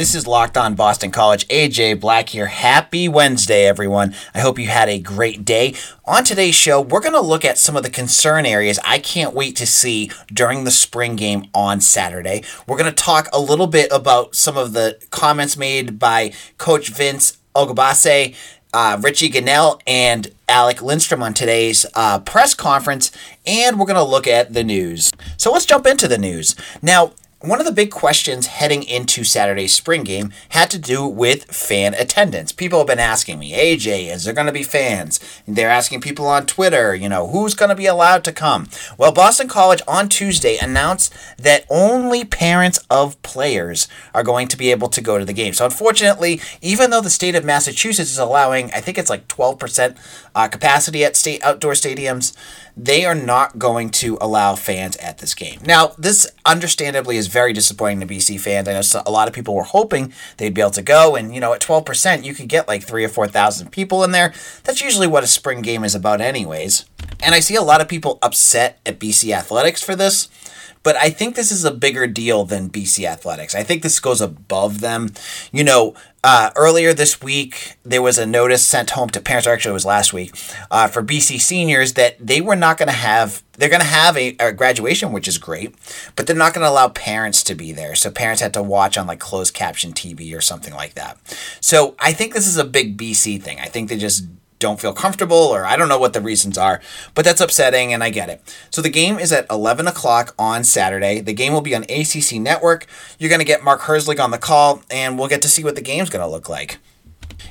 This is Locked On Boston College. AJ Black here. Happy Wednesday, everyone. I hope you had a great day. On today's show, we're going to look at some of the concern areas I can't wait to see during the spring game on Saturday. We're going to talk a little bit about some of the comments made by Coach Vince Oghobaase, uh, Richie Gunnell, and Alec Lindstrom on today's uh, press conference, and we're going to look at the news. So let's jump into the news. Now, one of the big questions heading into Saturday's spring game had to do with fan attendance. People have been asking me, AJ, is there going to be fans? They're asking people on Twitter, you know, who's going to be allowed to come? Well, Boston College on Tuesday announced that only parents of players are going to be able to go to the game. So, unfortunately, even though the state of Massachusetts is allowing, I think it's like 12% uh, capacity at state outdoor stadiums, they are not going to allow fans at this game. Now, this understandably is very disappointing to BC fans. I know a lot of people were hoping they'd be able to go, and you know, at 12%, you could get like three or 4,000 people in there. That's usually what a spring game is about, anyways. And I see a lot of people upset at BC Athletics for this. But I think this is a bigger deal than BC Athletics. I think this goes above them. You know, uh, earlier this week, there was a notice sent home to parents, actually it was last week, uh, for BC seniors that they were not going to have, they're going to have a, a, graduation, which is great, but they're not going to allow parents to be there. So parents had to watch on like closed caption TV or something like that. So I think this is a big BC thing. I think they just don't feel comfortable, or I don't know what the reasons are, but that's upsetting, and I get it. So the game is at 11 o'clock on Saturday. The game will be on ACC Network. You're going to get Mark Herzlich on the call, and we'll get to see what the game's going to look like.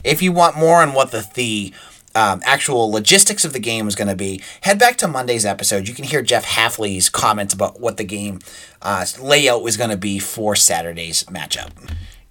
If you want more on what the, the um, actual logistics of the game is going to be, head back to Monday's episode. You can hear Jeff Hafley's comments about what the game uh, layout was going to be for Saturday's matchup.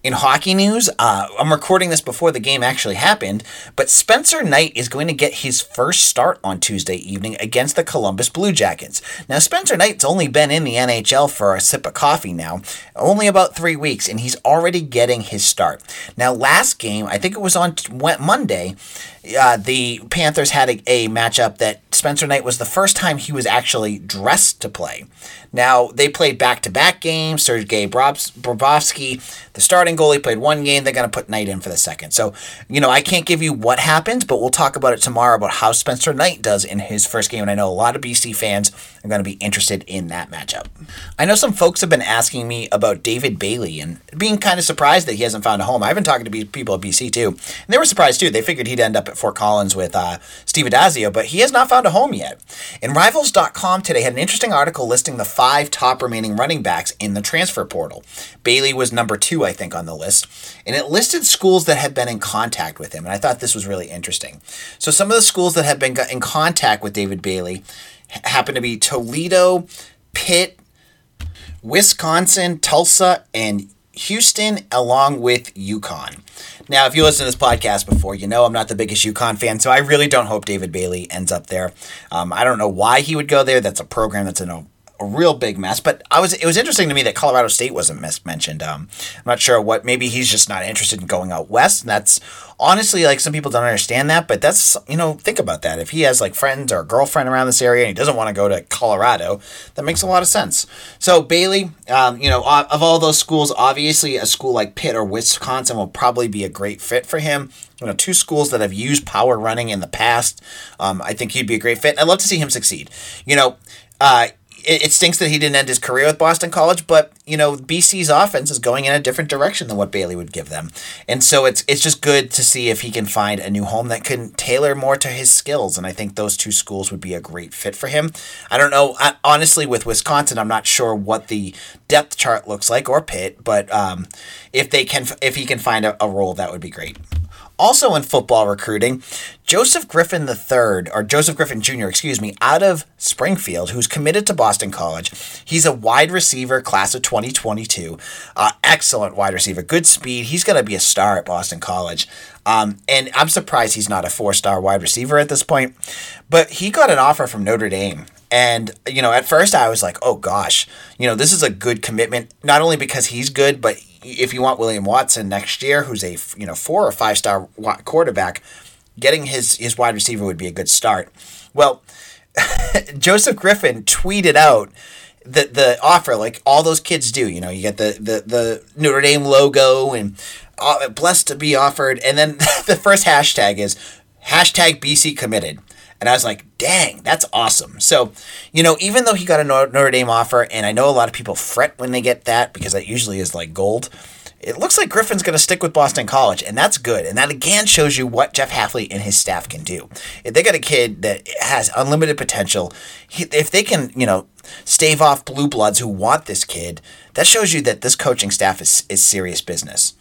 In hockey news, uh, I'm recording this before the game actually happened, but Spencer Knight is going to get his first start on Tuesday evening against the Columbus Blue Jackets. Now, Spencer Knight's only been in the NHL for a sip of coffee now, only about three weeks, and he's already getting his start. Now, last game, I think it was on Monday, uh, the Panthers had a, a matchup that Spencer Knight was the first time he was actually dressed to play. Now, they played back to back games. Sergei Bobrovsky, the starting goalie, played one game. They're going to put Knight in for the second. So, you know, I can't give you what happens, but we'll talk about it tomorrow about how Spencer Knight does in his first game. And I know a lot of BC fans are going to be interested in that matchup. I know some folks have been asking me about David Bailey and being kind of surprised that he hasn't found a home. I've been talking to people at BC too, and they were surprised too. They figured he'd end up at Fort Collins with uh, Steve Addazio, but he has not found a home yet. And Rivals.com today had an interesting article listing the five top remaining running backs in the transfer portal. Bailey was number two, I think, on the list, and it listed schools that had been in contact with him. And I thought this was really interesting. So some of the schools that have been in contact with David Bailey happen to be Toledo, Pitt, Wisconsin, Tulsa, and Houston, along with UConn. Now, if you listen to this podcast before, you know I'm not the biggest UConn fan, so I really don't hope David Bailey ends up there. Um, I don't know why he would go there. That's a program that's in a a real big mess. But I was it was interesting to me that Colorado State wasn't mis- mentioned. Um, I'm not sure what. Maybe he's just not interested in going out west. And that's honestly like some people don't understand that. But that's you know think about that. If he has like friends or a girlfriend around this area and he doesn't want to go to Colorado, that makes a lot of sense. So Bailey, um, you know, of all those schools, obviously a school like Pitt or Wisconsin will probably be a great fit for him. You know, two schools that have used power running in the past. Um, I think he'd be a great fit. I'd love to see him succeed. You know, uh, it, it stinks that he didn't end his career with Boston College, but you know BC's offense is going in a different direction than what Bailey would give them, and so it's it's just good to see if he can find a new home that can tailor more to his skills. And I think those two schools would be a great fit for him. I don't know, I, honestly, with Wisconsin, I'm not sure what the depth chart looks like or Pitt, but um, if they can, if he can find a, a role, that would be great. Also in football recruiting, Joseph Griffin III, or Joseph Griffin Jr., excuse me, out of Springfield, who's committed to Boston College. He's a wide receiver, class of 2022. Uh, excellent wide receiver, good speed. He's going to be a star at Boston College. Um, and I'm surprised he's not a four star wide receiver at this point. But he got an offer from Notre Dame. And, you know, at first I was like, oh gosh, you know, this is a good commitment, not only because he's good, but if you want William Watson next year, who's a you know four or five star quarterback, getting his his wide receiver would be a good start. Well, Joseph Griffin tweeted out the the offer like all those kids do. You know, you get the the the Notre Dame logo and uh, blessed to be offered, and then the first hashtag is hashtag BC committed. And I was like, dang, that's awesome. So, you know, even though he got a Notre Dame offer, and I know a lot of people fret when they get that because that usually is like gold, it looks like Griffin's going to stick with Boston College, and that's good. And that again shows you what Jeff Hafley and his staff can do. If they got a kid that has unlimited potential, if they can, you know, stave off blue bloods who want this kid, that shows you that this coaching staff is, is serious business.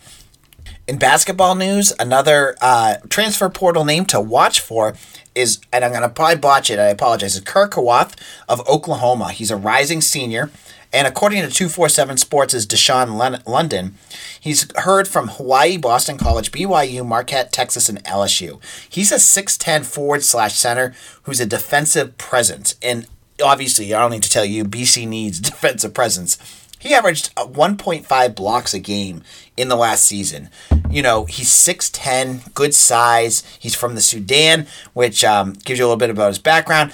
In basketball news, another uh, transfer portal name to watch for is, and I'm going to probably botch it, I apologize, is Kur Kuath of Oklahoma. He's a rising senior. And according to 247 Sports' is Deshaun London, he's heard from Hawaii, Boston College, BYU, Marquette, Texas, and LSU. He's a 6'10 forward slash center who's a defensive presence. And obviously, I don't need to tell you, BC needs defensive presence. He averaged uh, 1.5 blocks a game in the last season. You know, he's 6'10, good size. He's from the Sudan, which um, gives you a little bit about his background.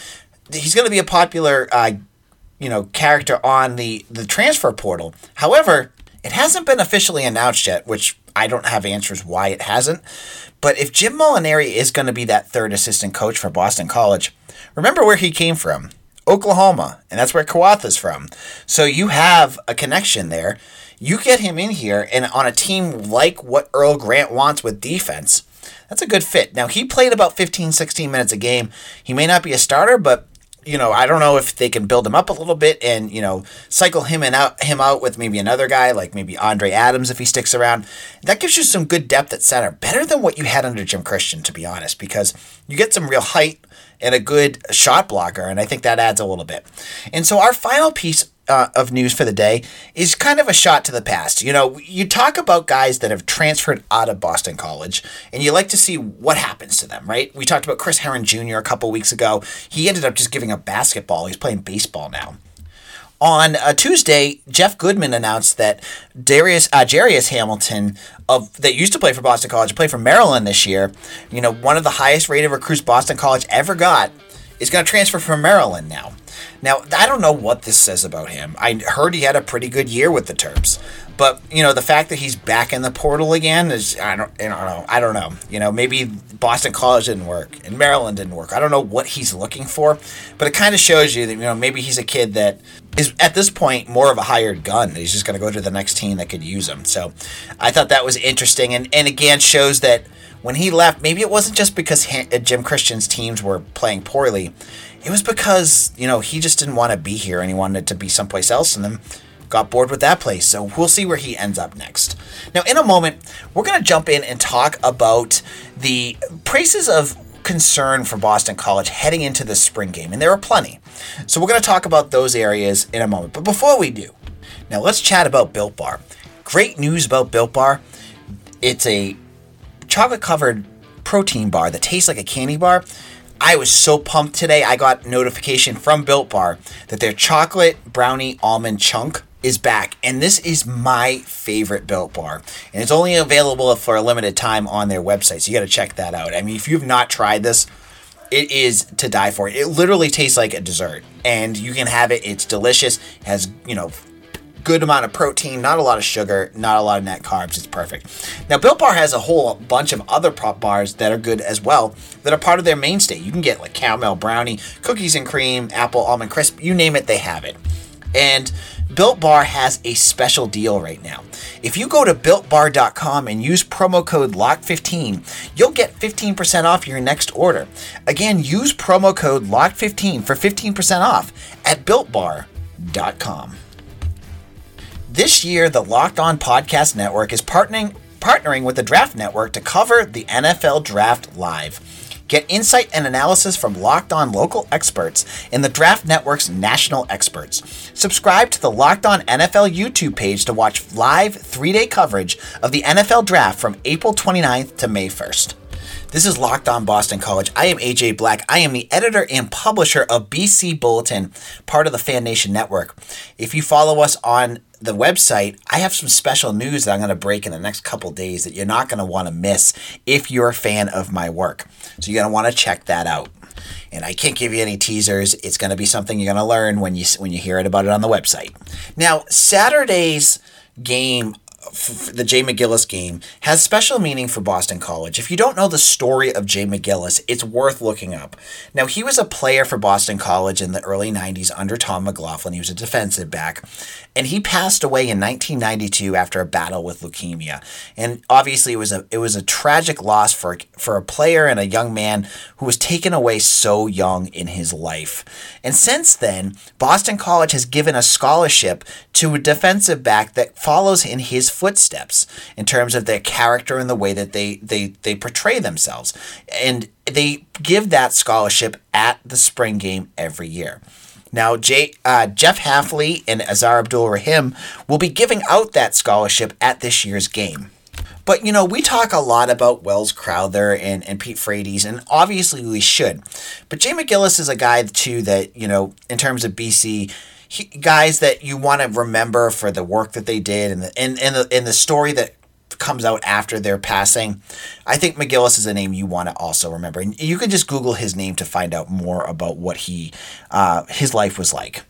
He's going to be a popular, uh, you know, character on the, the transfer portal. However, it hasn't been officially announced yet, which I don't have answers why it hasn't. But if Jim Molinari is going to be that third assistant coach for Boston College, remember where he came from. Oklahoma, and that's where Kuath is from. So you have a connection there. You get him in here, and on a team like what Earl Grant wants with defense, that's a good fit. Now, he played about 15, 16 minutes a game. He may not be a starter, but you know, I don't know if they can build him up a little bit and you know cycle him and out him out with maybe another guy like maybe Andre Adams if he sticks around. That gives you some good depth at center, better than what you had under Jim Christian, to be honest, because you get some real height and a good shot blocker, and I think that adds a little bit. And so our final piece uh, of news for the day is kind of a shot to the past. You know, you talk about guys that have transferred out of Boston College, and you like to see what happens to them, right? We talked about Chris Herren Jr. a couple weeks ago. He ended up just giving up basketball. He's playing baseball now. On a Tuesday, Jeff Goodman announced that Darius uh, Jairus Hamilton of that used to play for Boston College, played for Maryland this year. You know, one of the highest rated recruits Boston College ever got is going to transfer from Maryland now. Now, I don't know what this says about him. I heard he had a pretty good year with the Terps. But you know the fact that he's back in the portal again is I don't I don't know I don't know. You know maybe Boston College didn't work and Maryland didn't work. I don't know what he's looking for but it kind of shows you that you know maybe he's a kid that is at this point more of a hired gun he's just going to go to the next team that could use him. So I thought that was interesting and and again shows that when he left maybe it wasn't just because uh, Jim Christian's teams were playing poorly. It was because you know he just didn't want to be here and he wanted to be someplace else and then got bored with that place. So we'll see where he ends up next. Now, in a moment, we're going to jump in and talk about the places of concern for Boston College heading into the spring game, and there are plenty. So we're going to talk about those areas in a moment. But before we do, now let's chat about Built Bar. Great news about Built Bar. It's a chocolate covered protein bar that tastes like a candy bar. I was so pumped today. I got notification from Built Bar that their chocolate brownie almond chunk is back, and this is my favorite Built Bar, and it's only available for a limited time on their website. So you got to check that out. I mean, if you've not tried this, it is to die for. It literally tastes like a dessert, and you can have it. It's delicious. Has you know good amount of protein, not a lot of sugar, not a lot of net carbs. It's perfect. Now, Built Bar has a whole bunch of other prop bars that are good as well that are part of their mainstay. You can get like caramel brownie, cookies and cream, apple almond crisp, you name it, they have it. And Built Bar has a special deal right now. If you go to builtbar.com and use promo code LOCK15, you'll get 15% off your next order. Again, use promo code LOCK15 for 15% off at builtbar.com. This year, the Locked On Podcast Network is partnering partnering with the Draft Network to cover the NFL Draft live. Get insight and analysis from locked on local experts in the Draft Network's national experts. Subscribe to the Locked On NFL YouTube page to watch live three day coverage of the NFL Draft from April 29th to May 1st. This is Locked On Boston College. I am AJ Black. I am the editor and publisher of BC Bulletin, part of the Fan Nation Network. If you follow us on the website, I have some special news that I'm going to break in the next couple days that you're not going to want to miss if you're a fan of my work. So you're going to want to check that out. And I can't give you any teasers. It's going to be something you're going to learn when you when you hear it about it on the website. Now, Saturday's game the Jay McGillis game has special meaning for Boston College. If you don't know the story of Jay McGillis, it's worth looking up. Now, he was a player for Boston College in the early 90s under Tom McLaughlin. He was a defensive back, and he passed away in 1992 after a battle with leukemia. And obviously, it was a it was a tragic loss for for a player and a young man who was taken away so young in his life. And since then, Boston College has given a scholarship to a defensive back that follows in his footsteps in terms of their character and the way that they they they portray themselves. And they give that scholarship at the spring game every year. Now, Jay, uh, Jeff Hafley and Aazaar Abdul-Rahim will be giving out that scholarship at this year's game. But, you know, we talk a lot about Wells Crowther and, and Pete Frates, and obviously we should. But Jay McGillis is a guy, too, that, you know, in terms of BC, he, guys that you want to remember for the work that they did and the, and, and, the, and the story that comes out after their passing. I think McGillis is a name you want to also remember. And you can just Google his name to find out more about what he uh, his life was like.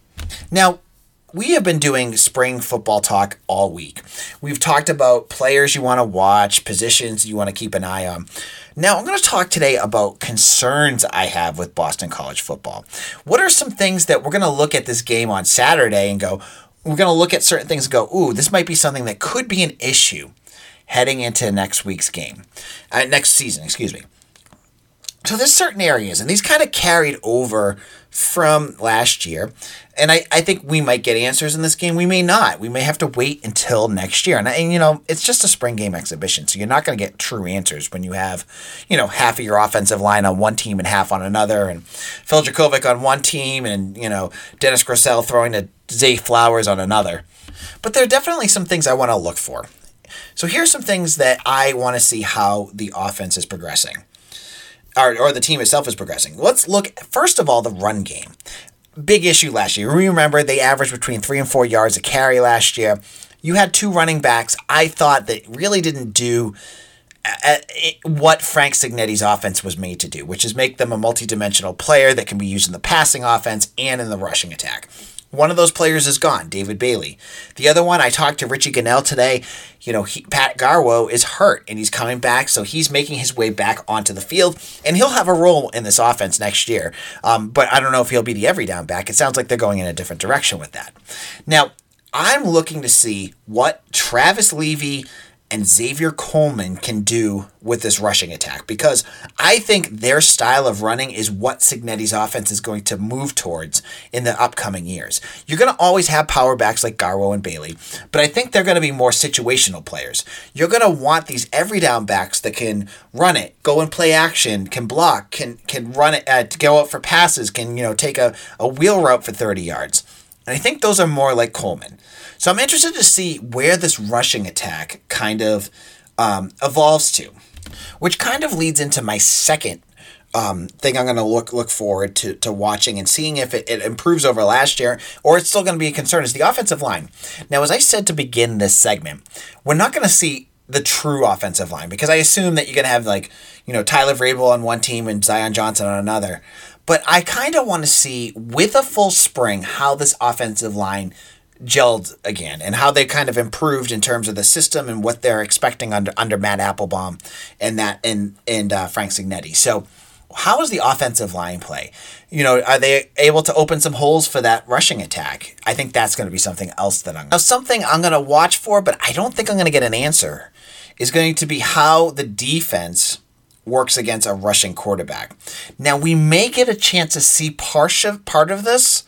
Now, we have been doing spring football talk all week. We've talked about players you want to watch, positions you want to keep an eye on. Now, I'm going to talk today about concerns I have with Boston College football. What are some things that we're going to look at this game on Saturday and go, we're going to look at certain things and go, ooh, this might be something that could be an issue heading into next week's game, uh, next season, excuse me. So there's certain areas, and these kind of carried over from last year. And I, I think we might get answers in this game. We may not. We may have to wait until next year. And, and you know, it's just a spring game exhibition. So you're not going to get true answers when you have, you know, half of your offensive line on one team and half on another. And Phil Jurkovec on one team and, you know, Dennis Grosel throwing to Zay Flowers on another. But there are definitely some things I want to look for. So here's some things that I want to see how the offense is progressing. Or, or the team itself is progressing. Let's look, first of all, the run game. Big issue last year. Remember, they averaged between three and four yards a carry last year. You had two running backs I thought that really didn't do uh, uh, what Frank Cignetti's offense was made to do, which is make them a multidimensional player that can be used in the passing offense and in the rushing attack. One of those players is gone, David Bailey. The other one, I talked to Richie Gunnell today. You know, he, Pat Garwo is hurt and he's coming back, so he's making his way back onto the field, and he'll have a role in this offense next year. Um, but I don't know if he'll be the every down back. It sounds like they're going in a different direction with that. Now, I'm looking to see what Travis Levy and Xavier Coleman can do with this rushing attack because I think their style of running is what Cignetti's offense is going to move towards in the upcoming years. You're going to always have power backs like Garwo and Bailey, but I think they're going to be more situational players. You're going to want these every down backs that can run it, go and play action, can block, can can run it, uh, go out for passes, can you know take a, a wheel route for 30 yards. And I think those are more like Coleman. So I'm interested to see where this rushing attack kind of um, evolves to, which kind of leads into my second um, thing I'm going to look look forward to, to watching and seeing if it, it improves over last year or it's still going to be a concern is the offensive line. Now, as I said to begin this segment, we're not going to see the true offensive line because I assume that you're going to have like, you know, Tyler Vrabel on one team and Zion Johnson on another. But I kind of want to see with a full spring how this offensive line gelled again and how they kind of improved in terms of the system and what they're expecting under under Matt Applebaum and that and and uh, Frank Cignetti. So how is the offensive line play? You know, are they able to open some holes for that rushing attack? I think that's going to be something else that I'm now something I'm going to watch for, but I don't think I'm going to get an answer. Is going to be how the defense works against a rushing quarterback. Now we may get a chance to see part of part of this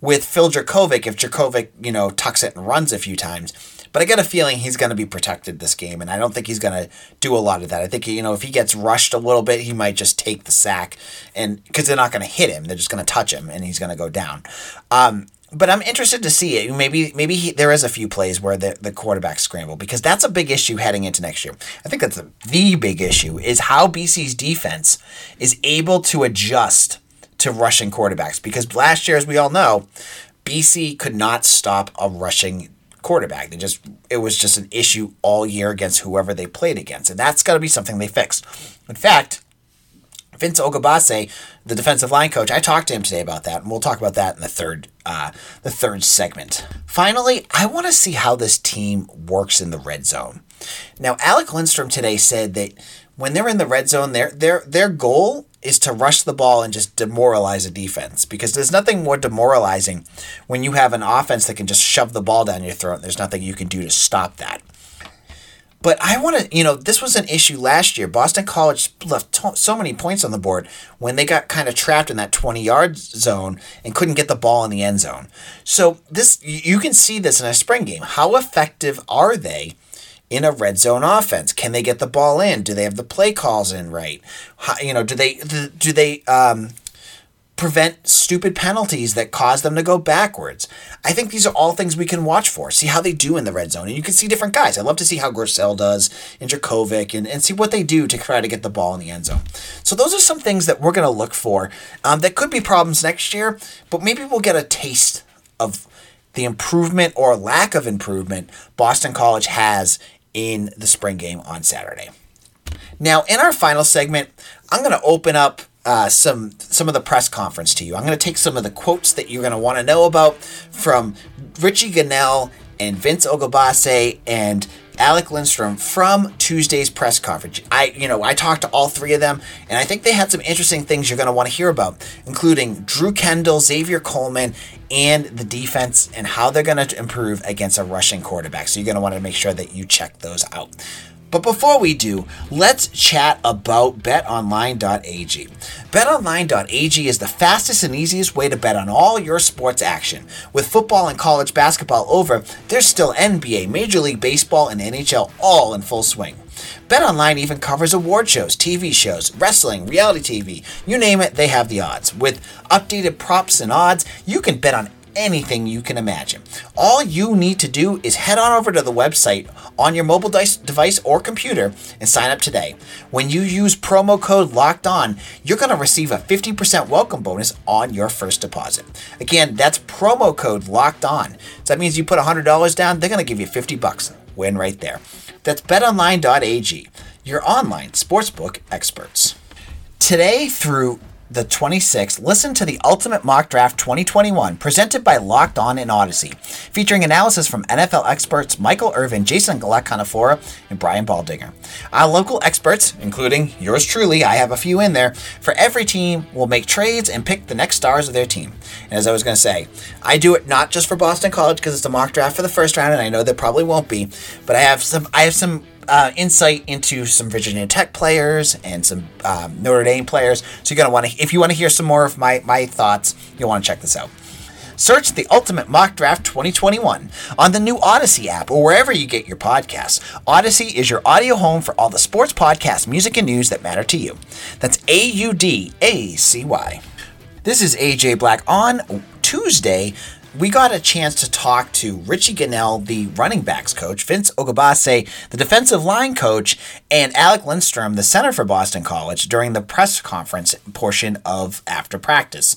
with Phil Jurkovec if Jurkovec, you know, tucks it and runs a few times. But I get a feeling he's going to be protected this game, and I don't think he's going to do a lot of that. I think you know if he gets rushed a little bit, he might just take the sack, and because they're not going to hit him, they're just going to touch him, and he's going to go down. Um, but I'm interested to see it. Maybe maybe he, there is a few plays where the, the quarterback scramble because that's a big issue heading into next year. I think that's a, the big issue is how BC's defense is able to adjust to rushing quarterbacks because last year, as we all know, BC could not stop a rushing quarterback. They just it was just an issue all year against whoever they played against, and that's got to be something they fixed. In fact, Vince Oghobaase, the defensive line coach, I talked to him today about that, and we'll talk about that in the third uh, the third segment. Finally, I want to see how this team works in the red zone. Now, Alec Lindstrom today said that when they're in the red zone, their their their goal is to rush the ball and just demoralize a defense because there's nothing more demoralizing when you have an offense that can just shove the ball down your throat. There's nothing you can do to stop that. But I want to, you know, this was an issue last year. Boston College left to- so many points on the board when they got kind of trapped in that 20 yard zone and couldn't get the ball in the end zone. So, this, you can see this in a spring game. How effective are they? in a red zone offense? Can they get the ball in? Do they have the play calls in right? How, you know, do they do they um, prevent stupid penalties that cause them to go backwards. I think these are all things we can watch for. See how they do in the red zone. And you can see different guys. I love to see how Grosel does and Jurkovec and, and see what they do to try to get the ball in the end zone. So those are some things that we're going to look for um, that could be problems next year, but maybe we'll get a taste of the improvement or lack of improvement Boston College has in the spring game on Saturday. Now, in our final segment, I'm going to open up uh, some some of the press conference to you. I'm going to take some of the quotes that you're going to want to know about from Richie Gunnell and Vince Oghobaase and Alec Lindstrom from Tuesday's press conference. I, you know, I talked to all three of them, and I think they had some interesting things you're going to want to hear about, including Drew Kendall, Xavier Coleman, and the defense and how they're going to improve against a rushing quarterback. So you're going to want to make sure that you check those out. But before we do, let's chat about betonline.ag. BetOnline.ag is the fastest and easiest way to bet on all your sports action. With football and college basketball over, there's still NBA, Major League Baseball, and NHL all in full swing. BetOnline even covers award shows, TV shows, wrestling, reality TV, you name it, they have the odds. With updated props and odds, you can bet on anything you can imagine. All you need to do is head on over to the website on your mobile device or computer and sign up today. When you use promo code LOCKED ON, you're going to receive a 50% welcome bonus on your first deposit. Again, that's promo code LOCKED ON. So that means you put $100 down, they're going to give you 50 bucks. Win right there. That's betonline.ag, your online sportsbook experts. Today through the 26th, listen to the Ultimate Mock Draft 2021 presented by Locked On and Audacy, featuring analysis from NFL experts Michael Irvin, Jason La Canfora, and Brian Baldinger. Our local experts, including yours truly, I have a few in there, for every team will make trades and pick the next stars of their team. And as I was going to say, I do it not just for Boston College because it's a mock draft for the first round, and I know there probably won't be, but I have some I have some uh, insight into some Virginia Tech players and some um, Notre Dame players. So you're gonna want to, if you want to hear some more of my my thoughts, you'll want to check this out. Search the Ultimate Mock Draft 2021 on the new Audacy app or wherever you get your podcasts. Audacy is your audio home for all the sports podcasts, music, and news that matter to you. That's A U D A C Y. This is AJ Black on Tuesday, we got a chance to talk to Richie Gunnell, the running backs coach, Vince Oghobaase, the defensive line coach, and Alec Lindstrom, the center for Boston College, during the press conference portion of after practice.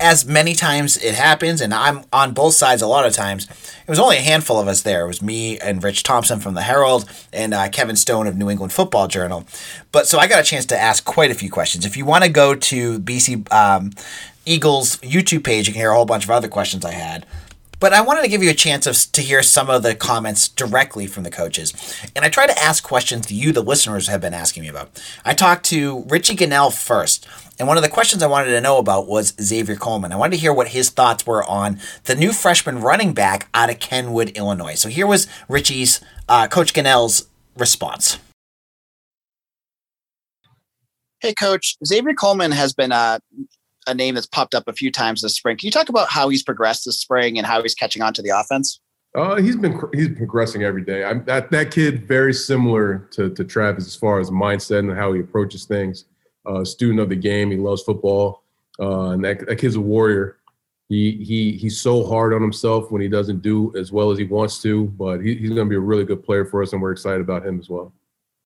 As many times it happens, and I'm on both sides a lot of times, it was only a handful of us there. It was me and Rich Thompson from the Herald and uh, Kevin Stone of New England Football Journal. But so I got a chance to ask quite a few questions. If you want to go to BC um, Eagles YouTube page, you can hear a whole bunch of other questions I had. But I wanted to give you a chance of, to hear some of the comments directly from the coaches. And I try to ask questions you, the listeners, have been asking me about. I talked to Richie Gunnell first. And one of the questions I wanted to know about was Xavier Coleman. I wanted to hear what his thoughts were on the new freshman running back out of Kenwood, Illinois. So here was Richie's, uh, Coach Gunnell's response. Hey, Coach. Xavier Coleman has been uh, a name that's popped up a few times this spring. Can you talk about how he's progressed this spring and how he's catching on to the offense? Uh, he's been he's progressing every day. I'm, that that kid very similar to to Travis as far as mindset and how he approaches things. Uh, student of the game, he loves football, uh, and that, that kid's a warrior. He he he's so hard on himself when he doesn't do as well as he wants to, but he, he's going to be a really good player for us, and we're excited about him as well.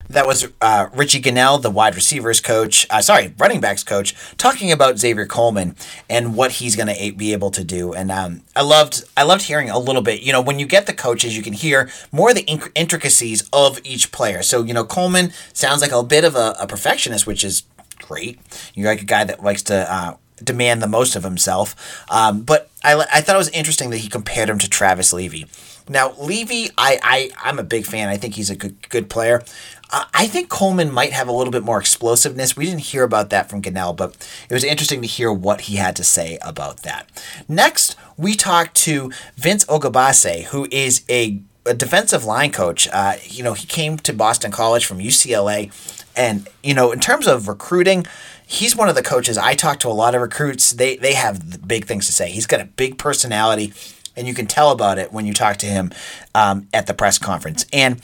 That was uh, Richie Gunnell, the wide receivers coach, uh, sorry, running backs coach, talking about Xavier Coleman and what he's going to be able to do. And um, I loved, I loved hearing a little bit. You know, when you get the coaches, you can hear more of the intricacies of each player. So you know, Coleman sounds like a bit of a, a perfectionist, which is great. You're like a guy that likes to uh, demand the most of himself. Um, but I, I thought it was interesting that he compared him to Travis Levy. Now, Levy, I, I, I'm a big fan. I think he's a good, good player. Uh, I think Coleman might have a little bit more explosiveness. We didn't hear about that from Gunnell, but it was interesting to hear what he had to say about that. Next, we talked to Vince Oghobaase, who is a, a defensive line coach. Uh, you know, he came to Boston College from UCLA. And, you know, in terms of recruiting, he's one of the coaches. I talk to a lot of recruits. They they have big things to say. He's got a big personality, and you can tell about it when you talk to him um, at the press conference. And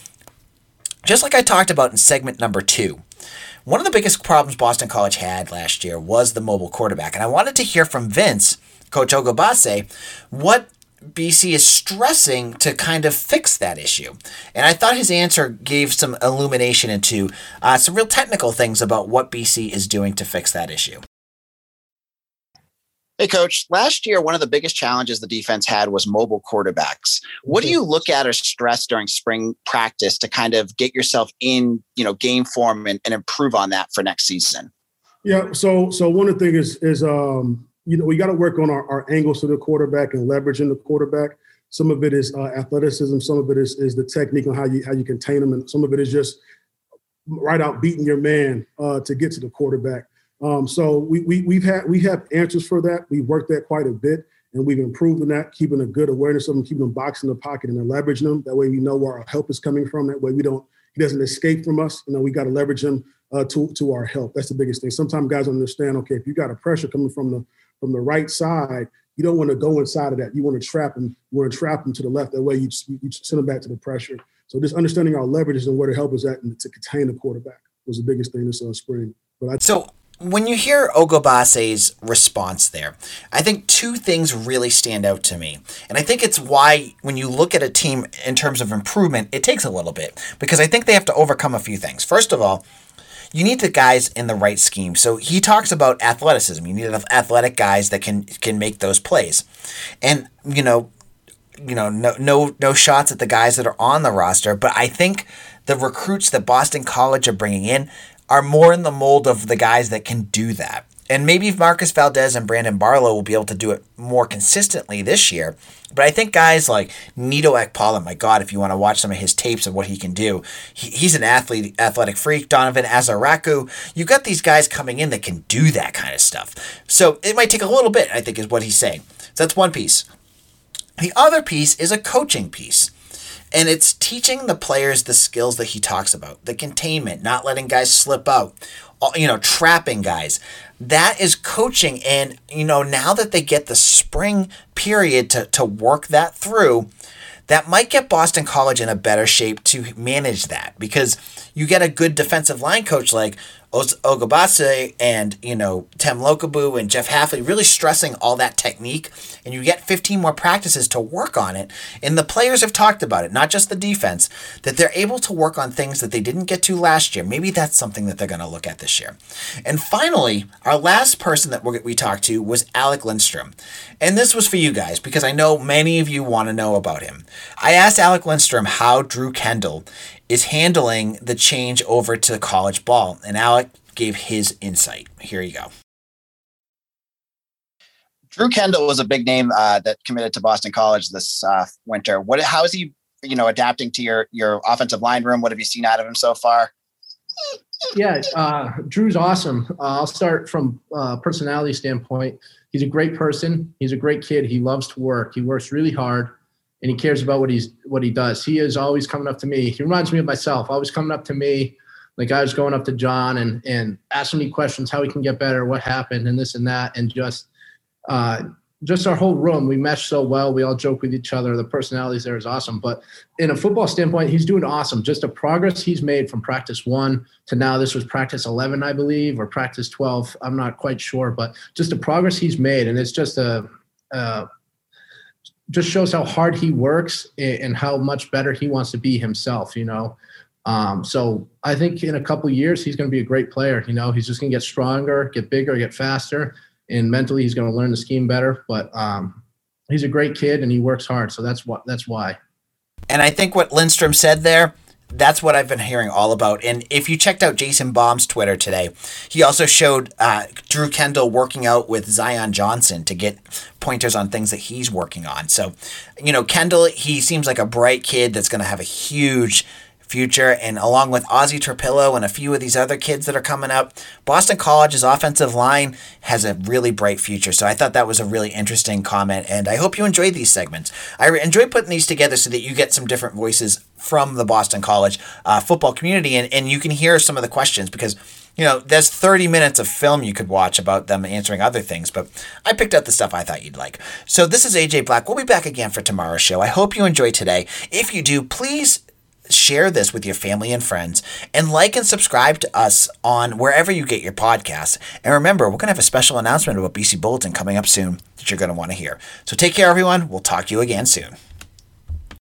just like I talked about in segment number two, one of the biggest problems Boston College had last year was the mobile quarterback. And I wanted to hear from Vince, Coach Oghobaase, what BC is stressing to kind of fix that issue. And I thought his answer gave some illumination into uh, some real technical things about what BC is doing to fix that issue. Hey, coach. Last year, one of the biggest challenges the defense had was mobile quarterbacks. What do you look at or stress during spring practice to kind of get yourself in, you know, game form and, and improve on that for next season? Yeah. So, so one of the things is, is um, you know, we got to work on our, our angles to the quarterback and leveraging the quarterback. Some of it is uh, athleticism. Some of it is, is the technique on how you how you contain them, and some of it is just right out beating your man uh, to get to the quarterback. Um, so we, we we've had we have answers for that. We've worked that quite a bit, and we've improved in that, keeping a good awareness of them, keeping them boxed in the pocket, and then leveraging them. That way, we know where our help is coming from. That way, we don't he doesn't escape from us. You know, we got to leverage him uh, to to our help. That's the biggest thing. Sometimes guys understand. Okay, if you got a pressure coming from the from the right side, you don't want to go inside of that. You want to trap him. You want to trap him to the left. That way, you, you send him back to the pressure. So just understanding our leverages and where to help is at and to contain the quarterback was the biggest thing this uh, spring. But I, so when you hear Oghobaase's response there, I think two things really stand out to me. And I think it's why when you look at a team in terms of improvement, it takes a little bit because I think they have to overcome a few things. First of all, you need the guys in the right scheme. So he talks about athleticism. You need athletic guys that can can make those plays, and you know, you know, no no no shots at the guys that are on the roster. But I think the recruits that Boston College are bringing in are more in the mold of the guys that can do that. And maybe Marcus Valdez and Brandon Barlow will be able to do it more consistently this year. But I think guys like Neto Okpala, my God, if you want to watch some of his tapes of what he can do, he, he's an athlete, athletic freak. Donovan Ezeiruaku, you've got these guys coming in that can do that kind of stuff. So it might take a little bit, I think, is what he's saying. So that's one piece. The other piece is a coaching piece. And it's teaching the players the skills that he talks about. The containment, not letting guys slip out, you know, trapping guys. That is coaching. And, you know, now that they get the spring period to, to work that through, that might get Boston College in a better shape to manage that. Because you get a good defensive line coach like Oghobaase and you know Tem Lukabu and Jeff Hafley really stressing all that technique, and you get 15 more practices to work on it. And the players have talked about it, not just the defense, that they're able to work on things that they didn't get to last year. Maybe that's something that they're going to look at this year. And finally, our last person that we talked to was Alec Lindstrom, and this was for you guys because I know many of you want to know about him. I asked Alec Lindstrom how Drew Kendall is handling the change over to college ball. And Alec gave his insight. Here you go. Drew Kendall was a big name uh, that committed to Boston College this uh, winter. What? How is he? You know, adapting to your your offensive line room. What have you seen out of him so far? Yeah, uh, Drew's awesome. Uh, I'll start from uh, personality standpoint. He's a great person. He's a great kid. He loves to work. He works really hard and he cares about what he's what he does. He is always coming up to me. He reminds me of myself. Always coming up to me, like I was going up to John and and asking me questions, how he can get better, what happened, and this and that, and just uh, just our whole room, we mesh so well. We all joke with each other. The personalities there is awesome. But in a football standpoint, he's doing awesome. Just the progress he's made from practice one to now, this was practice 11, I believe, or practice 12. I'm not quite sure, but just the progress he's made. And it's just a, uh, just shows how hard he works and how much better he wants to be himself, you know. Um, so I think in a couple years, he's going to be a great player. You know, he's just going to get stronger, get bigger, get faster and mentally he's going to learn the scheme better. But um, he's a great kid and he works hard, so that's what that's why. And I think what Lindstrom said there. That's what I've been hearing all about. And if you checked out Jason Baum's Twitter today, he also showed uh, Drew Kendall working out with Zion Johnson to get pointers on things that he's working on. So, you know, Kendall, he seems like a bright kid that's going to have a huge future. And along with Ozzy Trapilo and a few of these other kids that are coming up, Boston College's offensive line has a really bright future. So I thought that was a really interesting comment. And I hope you enjoyed these segments. I enjoy putting these together so that you get some different voices from the Boston College uh, football community and, and you can hear some of the questions because you know, there's 30 minutes of film you could watch about them answering other things, but I picked out the stuff I thought you'd like. So this is AJ Black. We'll be back again for tomorrow's show. I hope you enjoyed today. If you do, please share this with your family and friends, and like and subscribe to us on wherever you get your podcasts. And remember, we're going to have a special announcement about BC Bulletin coming up soon that you're going to want to hear. So take care, everyone. We'll talk to you again soon.